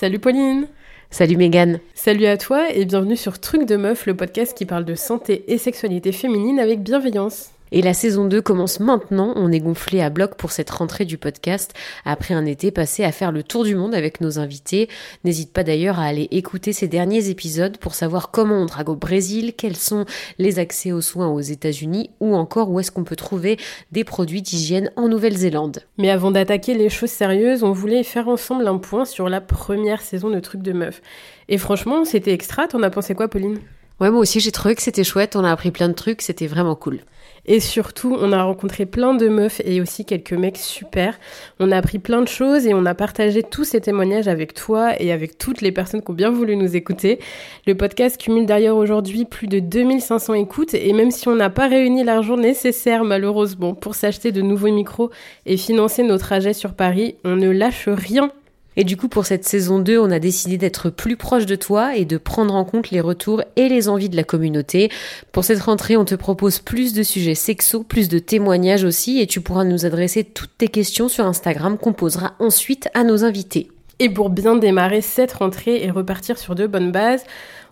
Salut Pauline Salut Mégane Salut à toi et bienvenue sur Truc de Meuf, le podcast qui parle de santé et sexualité féminine avec bienveillance. Et la saison 2 commence maintenant. On est gonflé à bloc pour cette rentrée du podcast après un été passé à faire le tour du monde avec nos invités. N'hésite pas d'ailleurs à aller écouter ces derniers épisodes pour savoir comment on drague au Brésil, quels sont les accès aux soins aux États-Unis ou encore où est-ce qu'on peut trouver des produits d'hygiène en Nouvelle-Zélande. Mais avant d'attaquer les choses sérieuses, on voulait faire ensemble un point sur la première saison de Truc de Meuf. Et franchement, c'était extra. T'en as pensé quoi, Pauline? Ouais, moi aussi j'ai trouvé que c'était chouette. On a appris plein de trucs. C'était vraiment cool. Et surtout, on a rencontré plein de meufs et aussi quelques mecs super. On a appris plein de choses et on a partagé tous ces témoignages avec toi et avec toutes les personnes qui ont bien voulu nous écouter. Le podcast cumule d'ailleurs aujourd'hui plus de 2500 écoutes et même si on n'a pas réuni l'argent nécessaire malheureusement pour s'acheter de nouveaux micros et financer nos trajets sur Paris, on ne lâche rien et du coup, pour cette saison 2, on a décidé d'être plus proche de toi et de prendre en compte les retours et les envies de la communauté. Pour cette rentrée, on te propose plus de sujets sexos, plus de témoignages aussi, et tu pourras nous adresser toutes tes questions sur Instagram qu'on posera ensuite à nos invités. Et pour bien démarrer cette rentrée et repartir sur de bonnes bases,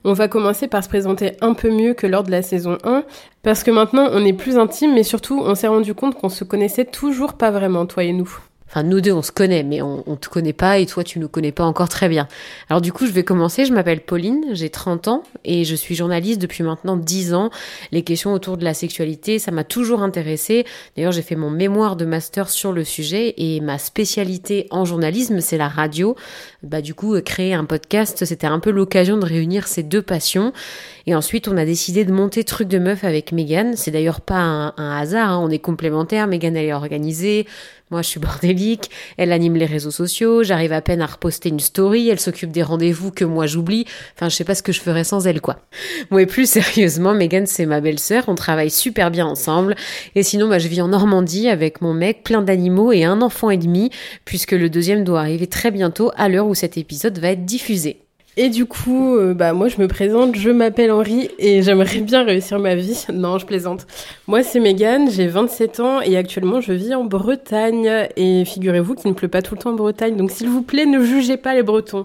on va commencer par se présenter un peu mieux que lors de la saison 1, parce que maintenant on est plus intime, mais surtout on s'est rendu compte qu'on se connaissait toujours pas vraiment, toi et nous. Enfin, nous deux, on se connaît, mais on, on te connaît pas et toi, tu nous connais pas encore très bien. Alors du coup, je vais commencer. Je m'appelle Pauline, j'ai 30 ans et je suis journaliste depuis maintenant 10 ans. Les questions autour de la sexualité, ça m'a toujours intéressée. D'ailleurs, j'ai fait mon mémoire de master sur le sujet et ma spécialité en journalisme, c'est la radio. Bah du coup, créer un podcast, c'était un peu l'occasion de réunir ces deux passions. Et ensuite, on a décidé de monter Truc de Meuf avec Megan. C'est d'ailleurs pas un, hasard, hein. on est complémentaires. Megan, elle est organisée. Moi, je suis bordélique. Elle anime les réseaux sociaux. J'arrive à peine à reposter une story. Elle s'occupe des rendez-vous que moi j'oublie. Enfin, je sais pas ce que je ferais sans elle, quoi. Bon, et plus sérieusement, Megan, c'est ma belle-sœur. On travaille super bien ensemble. Et sinon, bah, je vis en Normandie avec mon mec, plein d'animaux et un enfant et demi, puisque le deuxième doit arriver très bientôt à l'heure où cet épisode va être diffusé. Et du coup, euh, bah moi je me présente, je m'appelle Henri et j'aimerais bien réussir ma vie. Non, je plaisante. Moi c'est Megan, j'ai 27 ans et actuellement je vis en Bretagne. Et figurez-vous qu'il ne pleut pas tout le temps en Bretagne, donc s'il vous plaît ne jugez pas les Bretons.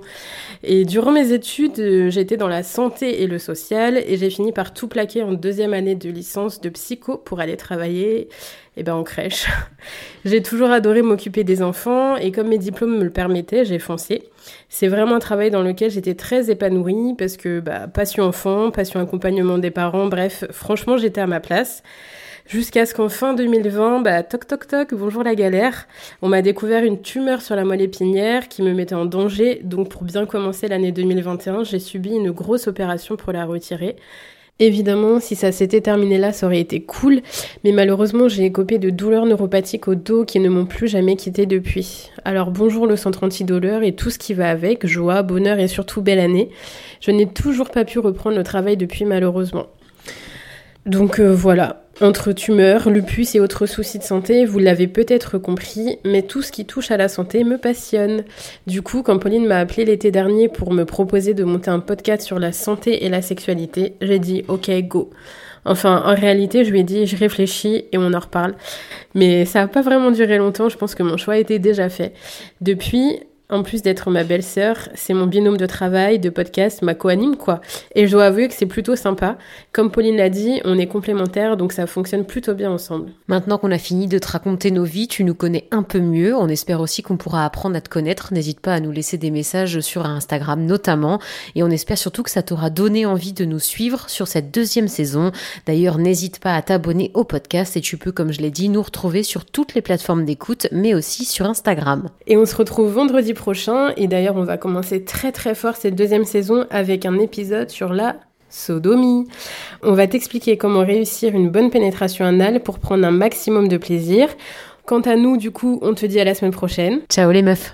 Et durant mes études, euh, j'étais dans la santé et le social et j'ai fini par tout plaquer en deuxième année de licence de psycho pour aller travailler eh ben, en crèche. j'ai toujours adoré m'occuper des enfants et comme mes diplômes me le permettaient, j'ai foncé. C'est vraiment un travail dans lequel j'étais très épanouie parce que bah, passion enfant, passion accompagnement des parents, bref, franchement j'étais à ma place. Jusqu'à ce qu'en fin 2020, bah, toc toc toc, bonjour la galère, on m'a découvert une tumeur sur la moelle épinière qui me mettait en danger. Donc pour bien commencer l'année 2021, j'ai subi une grosse opération pour la retirer. Évidemment, si ça s'était terminé là, ça aurait été cool, mais malheureusement, j'ai écopé de douleurs neuropathiques au dos qui ne m'ont plus jamais quitté depuis. Alors bonjour le centre antidouleur et tout ce qui va avec, joie, bonheur et surtout belle année. Je n'ai toujours pas pu reprendre le travail depuis malheureusement. Donc euh, voilà, entre tumeurs, lupus et autres soucis de santé, vous l'avez peut-être compris, mais tout ce qui touche à la santé me passionne. Du coup, quand Pauline m'a appelé l'été dernier pour me proposer de monter un podcast sur la santé et la sexualité, j'ai dit ok, go. Enfin, en réalité, je lui ai dit, je réfléchis et on en reparle. Mais ça n'a pas vraiment duré longtemps, je pense que mon choix était déjà fait. Depuis, en plus d'être ma belle-sœur, c'est mon binôme de travail, de podcast, ma co-anime, quoi. Et je dois avouer que c'est plutôt sympa. Comme Pauline l'a dit, on est complémentaires, donc ça fonctionne plutôt bien ensemble. Maintenant qu'on a fini de te raconter nos vies, tu nous connais un peu mieux. On espère aussi qu'on pourra apprendre à te connaître. N'hésite pas à nous laisser des messages sur Instagram notamment. Et on espère surtout que ça t'aura donné envie de nous suivre sur cette deuxième saison. D'ailleurs, n'hésite pas à t'abonner au podcast et tu peux, comme je l'ai dit, nous retrouver sur toutes les plateformes d'écoute, mais aussi sur Instagram. Et on se retrouve vendredi Et d'ailleurs, on va commencer très très fort cette deuxième saison avec un épisode sur la sodomie. On va t'expliquer comment réussir une bonne pénétration anale pour prendre un maximum de plaisir. Quant à nous, du coup, on te dit à la semaine prochaine. Ciao les meufs